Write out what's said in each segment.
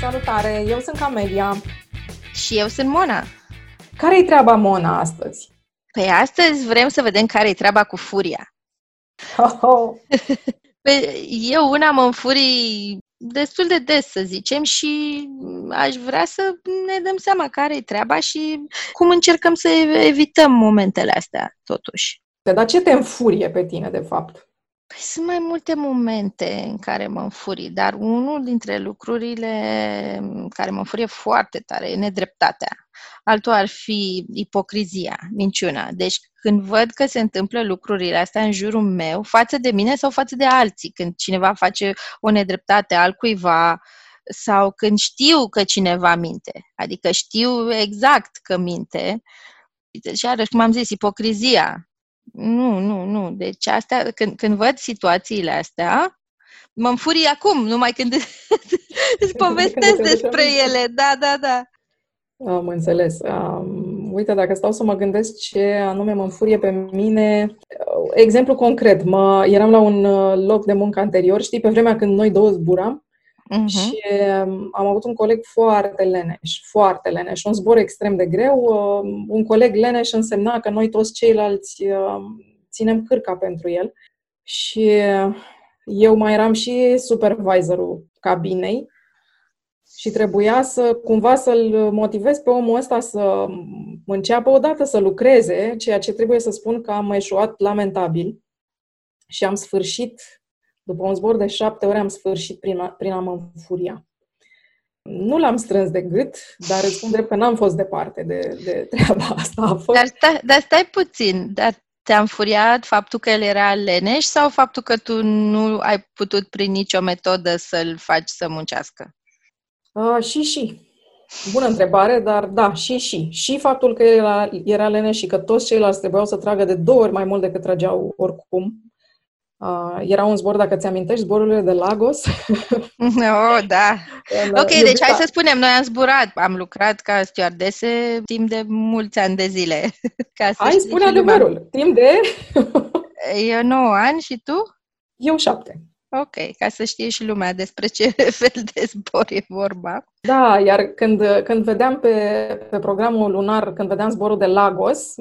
Salutare, eu sunt Camelia. Și eu sunt Mona. Care-i treaba, Mona, astăzi? Păi astăzi vrem să vedem care-i treaba cu furia. Oh, oh. Păi, eu una mă înfurii destul de des, să zicem, și aș vrea să ne dăm seama care e treaba și cum încercăm să evităm momentele astea, totuși. Dar ce te înfurie pe tine, de fapt? Păi sunt mai multe momente în care mă înfurii, dar unul dintre lucrurile care mă înfurie foarte tare e nedreptatea. Altul ar fi ipocrizia, minciuna. Deci când văd că se întâmplă lucrurile astea în jurul meu, față de mine sau față de alții, când cineva face o nedreptate al cuiva, sau când știu că cineva minte, adică știu exact că minte, deci, iarăși, cum am zis, ipocrizia. Nu, nu, nu. Deci astea, când, când văd situațiile astea, mă înfurii acum, numai când îți povestesc despre ele. Da, da, da. Am înțeles. Um, uite, dacă stau să mă gândesc ce anume mă înfurie pe mine, exemplu concret, mă, eram la un uh, loc de muncă anterior, știi, pe vremea când noi două zburam, Uh-huh. Și um, am avut un coleg foarte leneș, foarte leneș, un zbor extrem de greu. Uh, un coleg leneș însemna că noi toți ceilalți uh, ținem cârca pentru el. Și eu mai eram și supervisorul cabinei și trebuia să cumva să-l motivez pe omul ăsta să înceapă odată să lucreze, ceea ce trebuie să spun că am eșuat lamentabil și am sfârșit după un zbor de șapte ore am sfârșit prin a, prin a mă înfuria. Nu l-am strâns de gât, dar îți spun drept că n-am fost departe de, de treaba asta. A fost... dar, stai, dar stai puțin, dar te-a înfuriat faptul că el era leneș sau faptul că tu nu ai putut prin nicio metodă să-l faci să muncească? Uh, și, și. Bună întrebare, dar da, și, și. Și faptul că era, era leneș și că toți ceilalți trebuiau să tragă de două ori mai mult decât trageau oricum. Uh, era un zbor, dacă ți-amintești, zborurile de Lagos. oh, da. ok, iubita... deci hai să spunem, noi am zburat, am lucrat ca stewardese timp de mulți ani de zile. Ca să hai, spune adevărul. Lumea. Timp de... Eu 9 ani și tu? Eu 7. Ok, ca să știe și lumea despre ce fel de zbor e vorba. Da, iar când, când vedeam pe, pe programul lunar, când vedeam zborul de Lagos,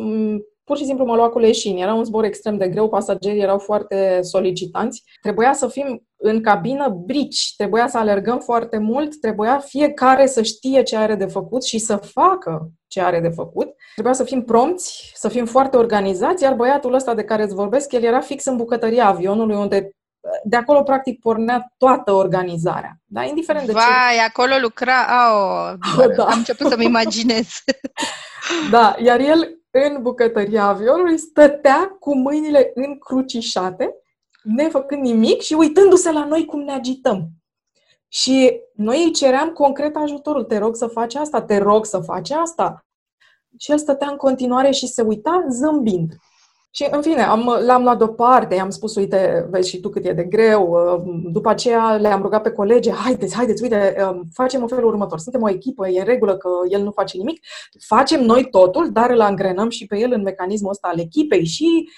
pur și simplu mă lua cu leșini. Era un zbor extrem de greu, pasagerii erau foarte solicitanți. Trebuia să fim în cabină brici, trebuia să alergăm foarte mult, trebuia fiecare să știe ce are de făcut și să facă ce are de făcut. Trebuia să fim prompți, să fim foarte organizați, iar băiatul ăsta de care îți vorbesc, el era fix în bucătăria avionului, unde de acolo, practic, pornea toată organizarea. Da? Indiferent de Vai, ce... acolo lucra... Oh, oh, da. Am început să-mi imaginez. da, iar el în bucătăria avionului, stătea cu mâinile încrucișate, nefăcând nimic și uitându-se la noi cum ne agităm. Și noi îi ceream concret ajutorul. Te rog să faci asta, te rog să faci asta. Și el stătea în continuare și se uita zâmbind. Și, în fine, am, l-am luat deoparte, i-am spus, uite, vezi și tu cât e de greu. Uh, după aceea le-am rugat pe colegi, haideți, haideți, uite, um, facem în felul următor. Suntem o echipă, e în regulă că el nu face nimic. Facem noi totul, dar îl angrenăm și pe el în mecanismul ăsta al echipei și,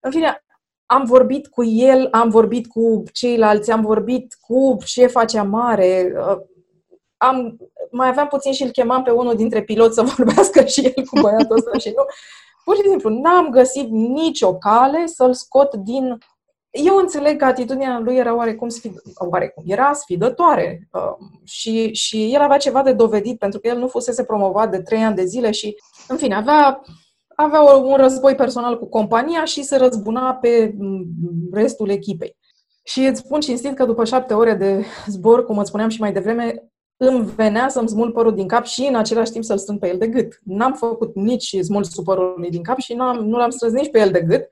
în fine, am vorbit cu el, am vorbit cu ceilalți, am vorbit cu șefa cea mare, uh, am, mai aveam puțin și îl chemam pe unul dintre piloți să vorbească și el cu băiatul ăsta și nu. Pur și simplu, n-am găsit nicio cale să-l scot din... Eu înțeleg că atitudinea lui era oarecum, sfid... oarecum era sfidătoare uh, și, și el avea ceva de dovedit pentru că el nu fusese promovat de trei ani de zile și, în fine, avea, avea un război personal cu compania și se răzbuna pe mm, restul echipei. Și îți spun cinstit că după șapte ore de zbor, cum îți spuneam și mai devreme, îmi venea să-mi smul părul din cap și în același timp să-l strâng pe el de gât. N-am făcut nici smul părul din cap și n-am, nu l-am strâns nici pe el de gât.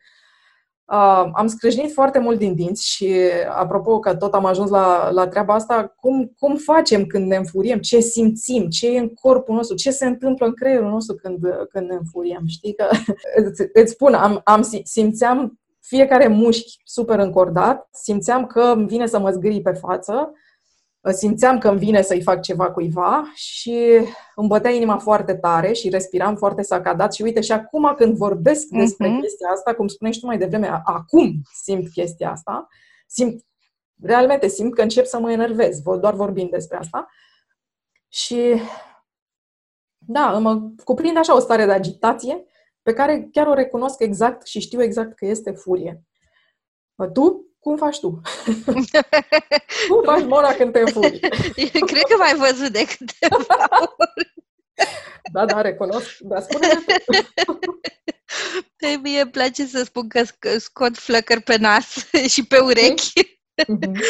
Uh, am scrâșnit foarte mult din dinți și, apropo că tot am ajuns la, la treaba asta, cum, cum facem când ne înfuriem? Ce simțim? Ce e în corpul nostru? Ce se întâmplă în creierul nostru când, când ne înfuriem? Știi că, îți, îți spun, am, am simțeam fiecare mușchi super încordat, simțeam că îmi vine să mă zgârii pe față, simțeam că îmi vine să-i fac ceva cuiva și îmi bătea inima foarte tare și respiram foarte sacadat și uite, și acum când vorbesc despre uh-huh. chestia asta, cum spuneai și tu mai devreme, acum simt chestia asta, simt, realmente simt că încep să mă enervez, doar vorbind despre asta. Și da, mă cuprinde așa o stare de agitație pe care chiar o recunosc exact și știu exact că este furie. Tu? Cum faci tu? Cum faci, Mona, când te înfuri? Cred că m-ai văzut de câteva ori. Da, da, recunosc. Dar spune Pe mie îmi place să spun că scot flăcări pe nas și pe urechi. Mm-hmm.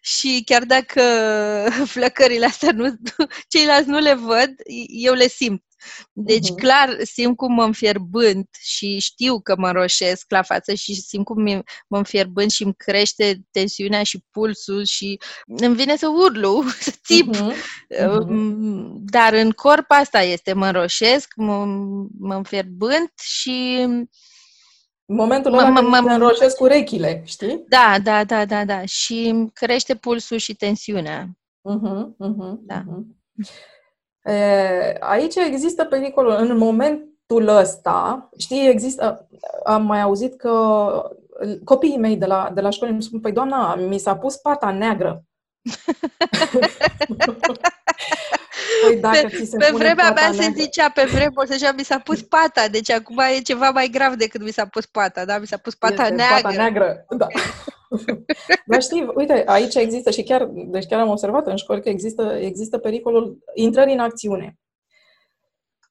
și chiar dacă flăcările astea nu, ceilalți nu le văd, eu le simt. Deci, uh-huh. clar, simt cum mă înfierbând și știu că mă roșesc la față și simt cum mă înfierbând și îmi crește tensiunea și pulsul și îmi vine să urlu, să țip. Uh-huh. Uh-huh. Dar în corp asta este, mă roșesc, mă, mă înfierbând și în momentul ăla când mă înroșesc urechile, știi? Da, da, da, da, da. Și crește pulsul și tensiunea. Uh-huh, uh-huh, da. Uh-huh. E, aici există pericolul. În momentul ăsta, știi, există, am mai auzit că copiii mei de la, de la școală îmi spun, păi doamna, mi s-a pus pata neagră. Păi dacă pe, ți se pe vremea mea se zicea, pe vremuri se zicea, mi s-a pus pata, deci acum e ceva mai grav decât mi s-a pus pata, da? Mi s-a pus pata este neagră. Pata neagră, da. Dar știi, uite, aici există și chiar, deci chiar am observat în școli că există, există pericolul intrării în acțiune.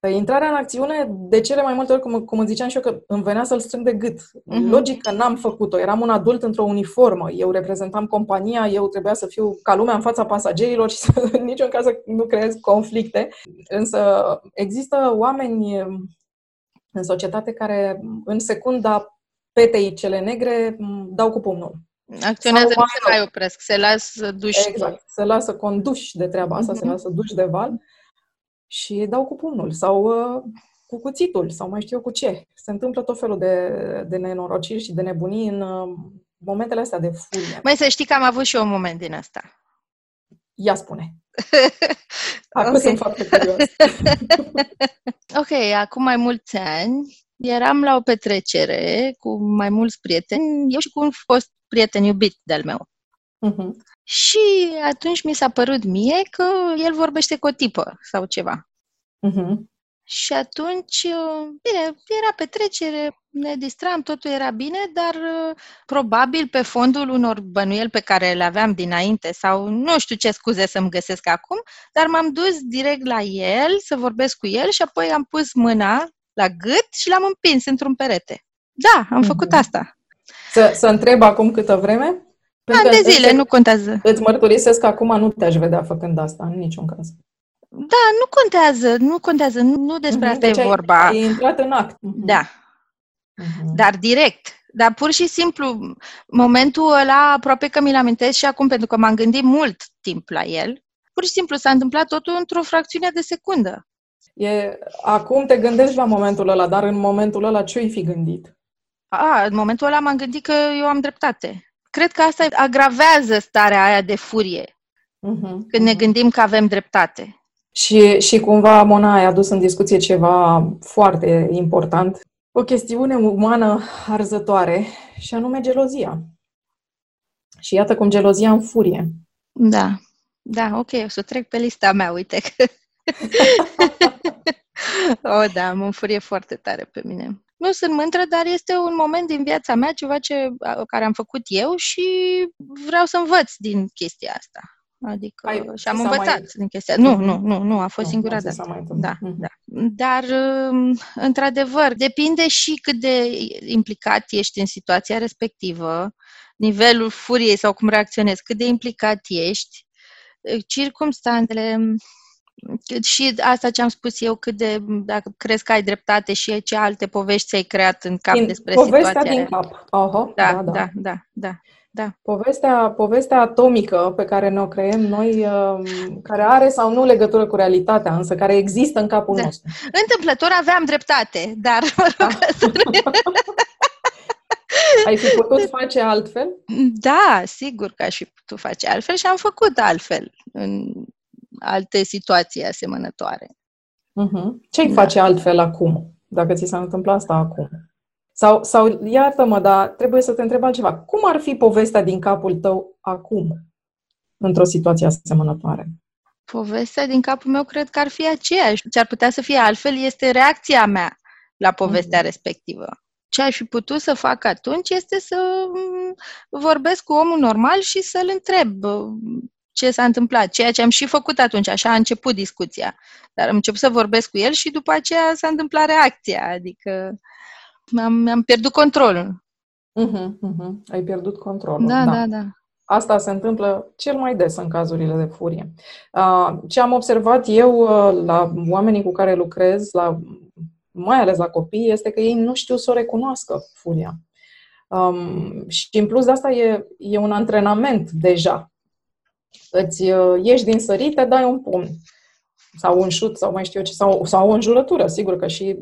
Păi, intrarea în acțiune, de cele mai multe ori, cum, cum îmi ziceam și eu, că îmi venea să-l strâng de gât. Uh-huh. Logic că n-am făcut-o. Eram un adult într-o uniformă. Eu reprezentam compania, eu trebuia să fiu ca lumea în fața pasagerilor și să în niciun caz să nu creez conflicte. Însă există oameni în societate care în secunda petei cele negre dau cu pumnul. Acționează, nu se mai opresc, se lasă duși. Exact, se lasă conduși de treaba asta, uh-huh. se lasă duși de val și dau cu pumnul sau uh, cu cuțitul sau mai știu eu cu ce. Se întâmplă tot felul de, de nenorociri și de nebunii în uh, momentele astea de furie. Mai să știi că am avut și eu un moment din asta. Ia spune. Acum okay. sunt foarte curios. ok, acum mai mulți ani eram la o petrecere cu mai mulți prieteni, eu și cu un fost prieten iubit de-al meu. Uh-huh. Și atunci mi s-a părut mie că el vorbește cu o tipă sau ceva. Uh-huh. Și atunci, bine, era petrecere, ne distram, totul era bine, dar probabil pe fondul unor bănuieli pe care le aveam dinainte sau nu știu ce scuze să-mi găsesc acum, dar m-am dus direct la el să vorbesc cu el și apoi am pus mâna la gât și l-am împins într-un perete. Da, am uh-huh. făcut asta. Să, să întreb acum câtă vreme? Ani de zile, nu contează. Îți mărturisesc că acum nu te-aș vedea făcând asta, în niciun caz. Da, nu contează, nu contează, nu despre uh-huh, asta deci e vorba. Ai intrat în act. Uh-huh. Da. Uh-huh. Dar direct. Dar pur și simplu, momentul ăla aproape că mi-l amintesc și acum, pentru că m-am gândit mult timp la el, pur și simplu s-a întâmplat totul într-o fracțiune de secundă. E, acum te gândești la momentul ăla, dar în momentul ăla ce-ai fi gândit? A, în momentul ăla m-am gândit că eu am dreptate cred că asta agravează starea aia de furie. Uh-huh, când ne gândim că avem dreptate. Și, și cumva Mona ai adus în discuție ceva foarte important, o chestiune umană arzătoare, și anume gelozia. Și iată cum gelozia în furie. Da, da, ok, o să trec pe lista mea, uite că... oh, da, mă înfurie foarte tare pe mine nu sunt mândră, dar este un moment din viața mea, ceva ce, care am făcut eu și vreau să învăț din chestia asta. Adică Ai, și am învățat mai... din chestia. Nu, nu, nu, nu, a fost nu, singura dată. Da, mm-hmm. da. Dar, um, într-adevăr, depinde și cât de implicat ești în situația respectivă, nivelul furiei sau cum reacționezi, cât de implicat ești, circumstanțele, și asta ce am spus eu, cât de, dacă crezi că ai dreptate și ce alte povești ți-ai creat în cap din, despre povestea situația din cap. Oho, da, da, da, da, da, da. Da. Povestea, povestea atomică pe care ne-o creăm noi, um, care are sau nu legătură cu realitatea, însă care există în capul da. nostru. Întâmplător aveam dreptate, dar mă rog, da. Ai fi putut face altfel? Da, sigur că aș fi putut face altfel și am făcut altfel în alte situații asemănătoare. Uh-huh. Ce-ai da. face altfel acum, dacă ți s-a întâmplat asta acum? Sau, sau iartă-mă, dar trebuie să te întreb altceva. Cum ar fi povestea din capul tău acum, într-o situație asemănătoare? Povestea din capul meu cred că ar fi aceeași. Ce ar putea să fie altfel este reacția mea la povestea mm-hmm. respectivă. Ce aș fi putut să fac atunci este să mm, vorbesc cu omul normal și să-l întreb ce s-a întâmplat, ceea ce am și făcut atunci, așa a început discuția. Dar am început să vorbesc cu el și după aceea s-a întâmplat reacția, adică am, am pierdut controlul. Uh-huh, uh-huh. Ai pierdut controlul. Da, da, da. da. Asta se întâmplă cel mai des în cazurile de furie. Ce am observat eu uh, la oamenii cu care lucrez, la, mai ales la copii, este că ei nu știu să o recunoască furia. Um, și în plus de asta e, e un antrenament deja. Îți uh, ieși din sărite, dai un pumn sau un șut sau mai știu eu ce, sau, sau o înjurătură, sigur că și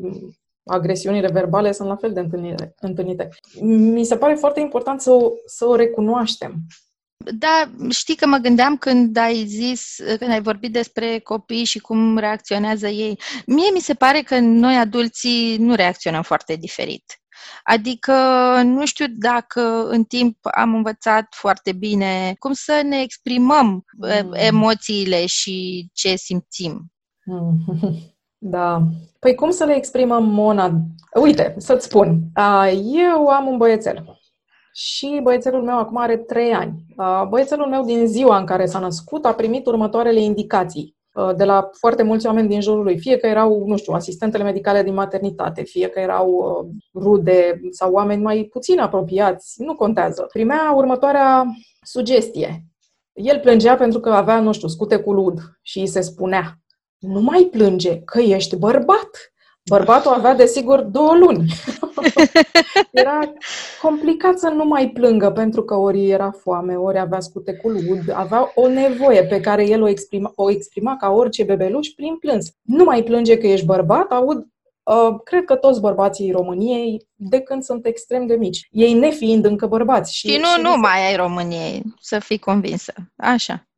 agresiunile verbale sunt la fel de întâlnite. Mi se pare foarte important să o, să o recunoaștem. Da, știi că mă gândeam când ai zis, când ai vorbit despre copii și cum reacționează ei. Mie mi se pare că noi adulții nu reacționăm foarte diferit. Adică nu știu dacă în timp am învățat foarte bine cum să ne exprimăm mm. emoțiile și ce simțim. Da. Păi cum să le exprimăm, Mona? Uite, să-ți spun. Eu am un băiețel și băiețelul meu acum are trei ani. Băiețelul meu din ziua în care s-a născut a primit următoarele indicații de la foarte mulți oameni din jurul lui. Fie că erau, nu știu, asistentele medicale din maternitate, fie că erau rude sau oameni mai puțin apropiați, nu contează. Primea următoarea sugestie. El plângea pentru că avea, nu știu, scute cu lud și îi se spunea nu mai plânge, că ești bărbat. Bărbatul avea, desigur, două luni. era complicat să nu mai plângă, pentru că ori era foame, ori avea scute cu lud, avea o nevoie pe care el o exprima, o exprima ca orice bebeluș prin plâns. Nu mai plânge că ești bărbat, aud Uh, cred că toți bărbații României, de când sunt extrem de mici, ei nefiind încă bărbați. Și, și nu și numai ai României, să fii convinsă. Așa.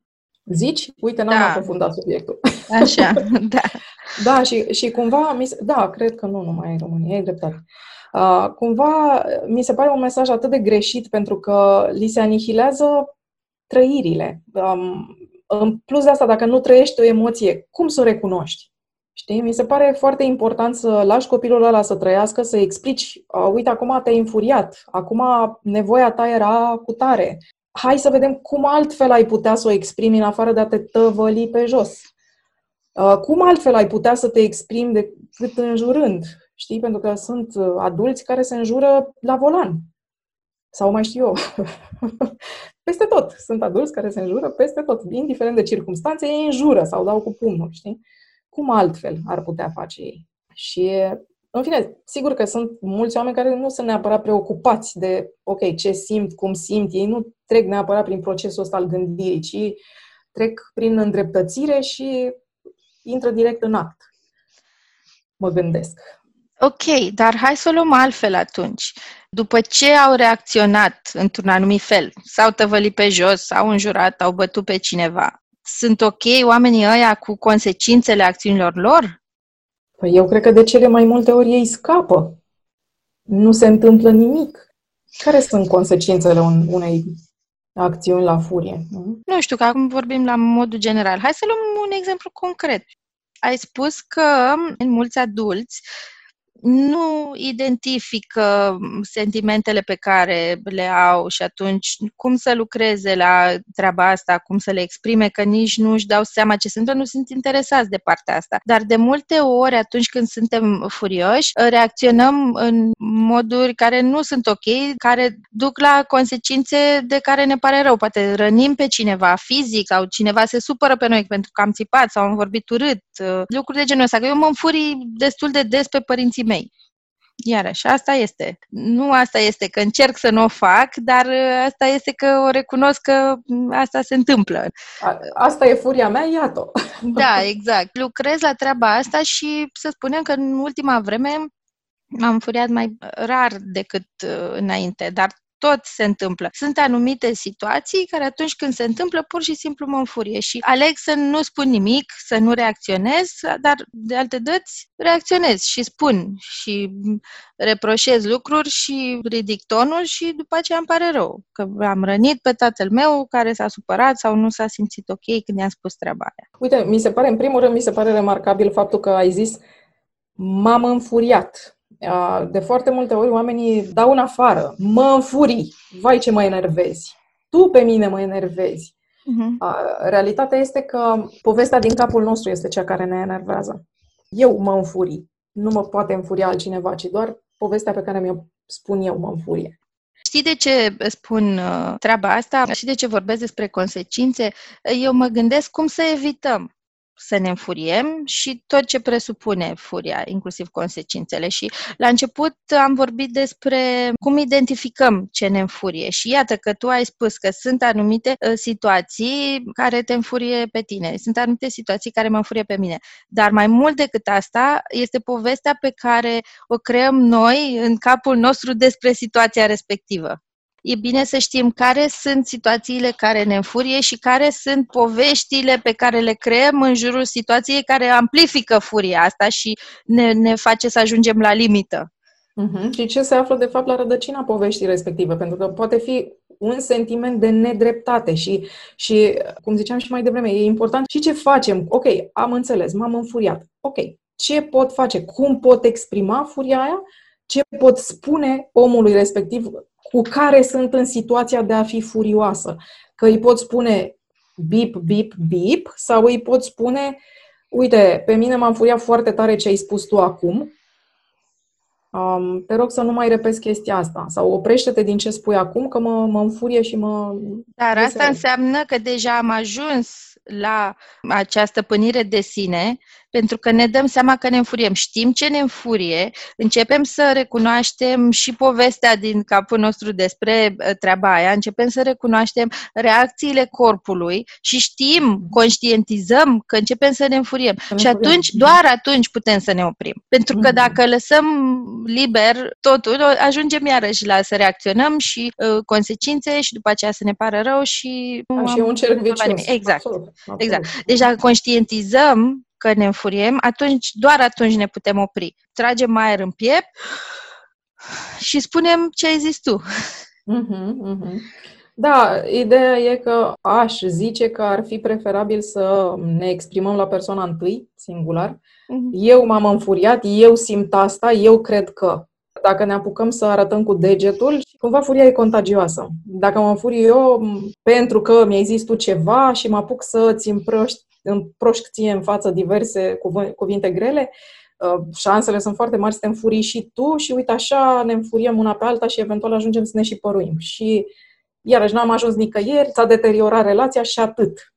Zici? Uite, n-am da. aprofundat subiectul. Așa, da. da, și, și cumva, da, cred că nu numai în România, e dreptate. Uh, cumva, mi se pare un mesaj atât de greșit pentru că li se anihilează trăirile. Um, în plus de asta, dacă nu trăiești o emoție, cum să o recunoști? Știi? Mi se pare foarte important să lași copilul ăla să trăiască, să explici, uh, uite, acum te-ai infuriat, acum nevoia ta era cu tare, hai să vedem cum altfel ai putea să o exprimi în afară de a te tăvăli pe jos. Uh, cum altfel ai putea să te exprimi decât înjurând? Știi? Pentru că sunt uh, adulți care se înjură la volan. Sau mai știu eu. peste tot. Sunt adulți care se înjură peste tot. Indiferent de circunstanțe, ei înjură sau dau cu pumnul, știi? Cum altfel ar putea face ei? Și în fine, sigur că sunt mulți oameni care nu sunt neapărat preocupați de, ok, ce simt, cum simt. Ei nu trec neapărat prin procesul ăsta al gândirii, ci trec prin îndreptățire și intră direct în act. Mă gândesc. Ok, dar hai să o luăm altfel atunci. După ce au reacționat într-un anumit fel, s-au tăvălit pe jos, s-au înjurat, au bătut pe cineva, sunt ok oamenii ăia cu consecințele acțiunilor lor? Păi eu cred că de cele mai multe ori ei scapă. Nu se întâmplă nimic. Care sunt consecințele unei acțiuni la furie? Nu, nu știu, că acum vorbim la modul general. Hai să luăm un exemplu concret. Ai spus că în mulți adulți nu identifică sentimentele pe care le au și atunci cum să lucreze la treaba asta, cum să le exprime, că nici nu își dau seama ce sunt, nu sunt interesați de partea asta. Dar de multe ori, atunci când suntem furioși, reacționăm în moduri care nu sunt ok, care duc la consecințe de care ne pare rău. Poate rănim pe cineva fizic sau cineva se supără pe noi pentru că am țipat sau am vorbit urât, lucruri de genul ăsta. Că eu mă înfurii destul de des pe părinții mei. Iarăși, asta este. Nu asta este că încerc să nu o fac, dar uh, asta este că o recunosc că mm, asta se întâmplă. A, asta e furia mea, iată. Da, exact. Lucrez la treaba asta și să spunem că în ultima vreme M-am înfuriat mai rar decât uh, înainte, dar tot se întâmplă. Sunt anumite situații care atunci când se întâmplă pur și simplu mă înfurie și aleg să nu spun nimic, să nu reacționez, dar de alte dăți reacționez și spun și reproșez lucruri și ridic tonul și după aceea îmi pare rău că am rănit pe tatăl meu care s-a supărat sau nu s-a simțit ok când i-am spus treaba aia. Uite, mi se pare, în primul rând, mi se pare remarcabil faptul că ai zis m-am înfuriat de foarte multe ori oamenii dau în afară, mă înfurii, vai ce mă enervezi, tu pe mine mă enervezi. Uh-huh. Realitatea este că povestea din capul nostru este cea care ne enervează. Eu mă înfurii. Nu mă poate înfuria altcineva, ci doar povestea pe care mi-o spun eu mă înfurie. Știi de ce spun uh, treaba asta? Și de ce vorbesc despre consecințe? Eu mă gândesc cum să evităm să ne înfuriem și tot ce presupune furia, inclusiv consecințele. Și la început am vorbit despre cum identificăm ce ne înfurie și iată că tu ai spus că sunt anumite uh, situații care te înfurie pe tine, sunt anumite situații care mă înfurie pe mine. Dar mai mult decât asta este povestea pe care o creăm noi în capul nostru despre situația respectivă e bine să știm care sunt situațiile care ne înfurie și care sunt poveștile pe care le creăm în jurul situației care amplifică furia asta și ne, ne face să ajungem la limită. Uh-huh. Și ce se află, de fapt, la rădăcina poveștii respective? Pentru că poate fi un sentiment de nedreptate și, și, cum ziceam și mai devreme, e important și ce facem. Ok, am înțeles, m-am înfuriat. Ok, ce pot face? Cum pot exprima furia aia? Ce pot spune omului respectiv cu care sunt în situația de a fi furioasă. Că îi pot spune bip, bip, bip sau îi pot spune uite, pe mine m-am furiat foarte tare ce ai spus tu acum, um, te rog să nu mai repezi chestia asta. Sau oprește-te din ce spui acum că mă, mă înfurie și mă... Dar asta înseamnă că deja am ajuns la această pânire de sine, pentru că ne dăm seama că ne înfuriem. Știm ce ne înfurie, începem să recunoaștem și povestea din capul nostru despre ă, treaba aia, începem să recunoaștem reacțiile corpului și știm, conștientizăm că începem să ne înfuriem. Să și atunci, doar atunci putem să ne oprim. Pentru că mm-hmm. dacă lăsăm liber totul, ajungem iarăși la să reacționăm și uh, consecințe și după aceea să ne pară rău și... Da, și un cerc vicios. Exact. Absolut. Absolut. Exact. Deci dacă conștientizăm că ne înfuriem, atunci, doar atunci ne putem opri. Tragem aer în piept și spunem ce ai zis tu. Uh-huh, uh-huh. Da, ideea e că aș zice că ar fi preferabil să ne exprimăm la persoana întâi, singular. Uh-huh. Eu m-am înfuriat, eu simt asta, eu cred că. Dacă ne apucăm să arătăm cu degetul, cumva furia e contagioasă. Dacă mă înfuri eu pentru că mi-ai zis tu ceva și mă apuc să ți împrăști împroșc ție în față diverse cuvinte grele, uh, șansele sunt foarte mari să te înfurii și tu și uite așa ne înfuriem una pe alta și eventual ajungem să ne și păruim. Și iarăși n-am ajuns nicăieri, s-a deteriorat relația și atât.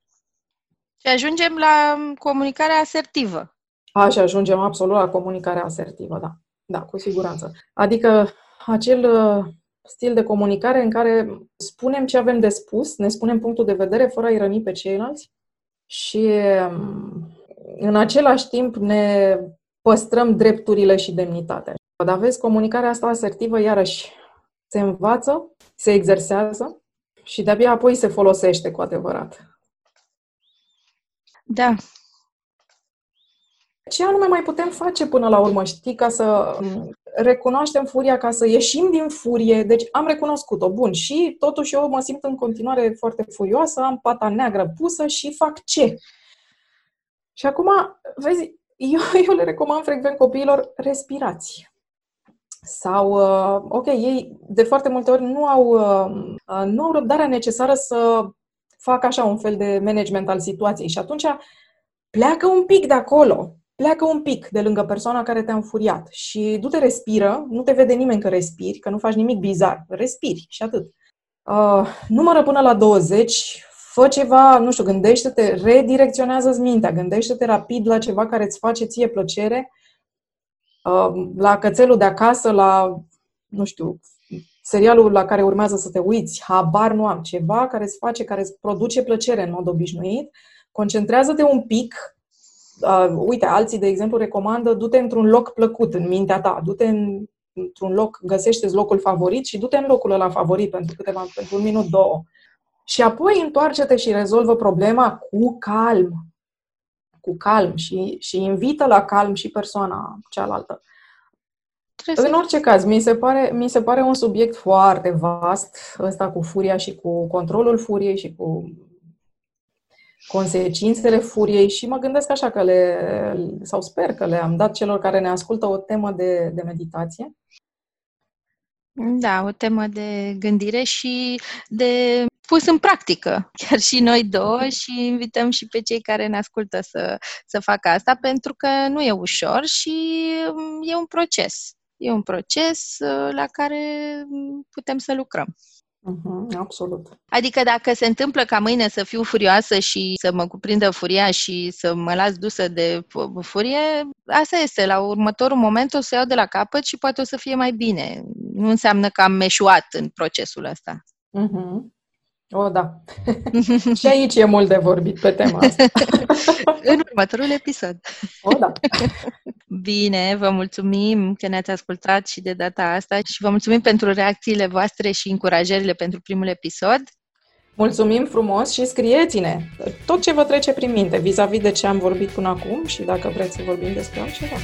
Și ajungem la comunicarea asertivă. Așa, ajungem absolut la comunicarea asertivă, da. Da, cu siguranță. Adică acel uh, stil de comunicare în care spunem ce avem de spus, ne spunem punctul de vedere fără a-i răni pe ceilalți și um, în același timp ne păstrăm drepturile și demnitatea. Dar vezi, comunicarea asta asertivă, iarăși, se învață, se exersează și de-abia apoi se folosește cu adevărat. Da. Ce anume mai putem face până la urmă, știi, ca să um, recunoaștem furia, ca să ieșim din furie? Deci am recunoscut-o, bun, și totuși eu mă simt în continuare foarte furioasă, am pata neagră pusă și fac ce? Și acum, vezi, eu, eu le recomand frecvent copiilor respirați. Sau, uh, ok, ei de foarte multe ori nu au, uh, nu au răbdarea necesară să facă așa un fel de management al situației și atunci pleacă un pic de acolo pleacă un pic de lângă persoana care te-a înfuriat și du-te respiră, nu te vede nimeni că respiri, că nu faci nimic bizar, respiri și atât. Uh, numără până la 20, fă ceva, nu știu, gândește-te, redirecționează-ți mintea, gândește-te rapid la ceva care îți face ție plăcere, uh, la cățelul de acasă, la, nu știu, serialul la care urmează să te uiți, habar nu am, ceva care îți face, care îți produce plăcere în mod obișnuit, concentrează-te un pic Uh, uite, alții, de exemplu, recomandă du-te într-un loc plăcut în mintea ta, du-te în, într-un loc, găsește locul favorit și du-te în locul ăla favorit pentru câteva, pentru un minut, două. Și apoi întoarce-te și rezolvă problema cu calm. Cu calm și, și invită la calm și persoana cealaltă. Trebuie în orice caz, mi se, pare, mi se pare un subiect foarte vast, ăsta cu furia și cu controlul furiei și cu consecințele furiei și mă gândesc așa că le, sau sper că le-am dat celor care ne ascultă o temă de, de meditație. Da, o temă de gândire și de pus în practică, chiar și noi două și invităm și pe cei care ne ascultă să, să facă asta pentru că nu e ușor și e un proces. E un proces uh, la care putem să lucrăm. Uh-huh, absolut. Adică dacă se întâmplă ca mâine să fiu furioasă și să mă cuprindă furia și să mă las dusă de furie, asta este. La următorul moment o să iau de la capăt și poate o să fie mai bine. Nu înseamnă că am meșuat în procesul ăsta. Uh-huh. O, da. și aici e mult de vorbit pe tema asta. în următorul episod. O, da. Bine, vă mulțumim că ne-ați ascultat și de data asta și vă mulțumim pentru reacțiile voastre și încurajările pentru primul episod. Mulțumim frumos și scrieți-ne tot ce vă trece prin minte vis-a-vis de ce am vorbit până acum și dacă vreți să vorbim despre altceva.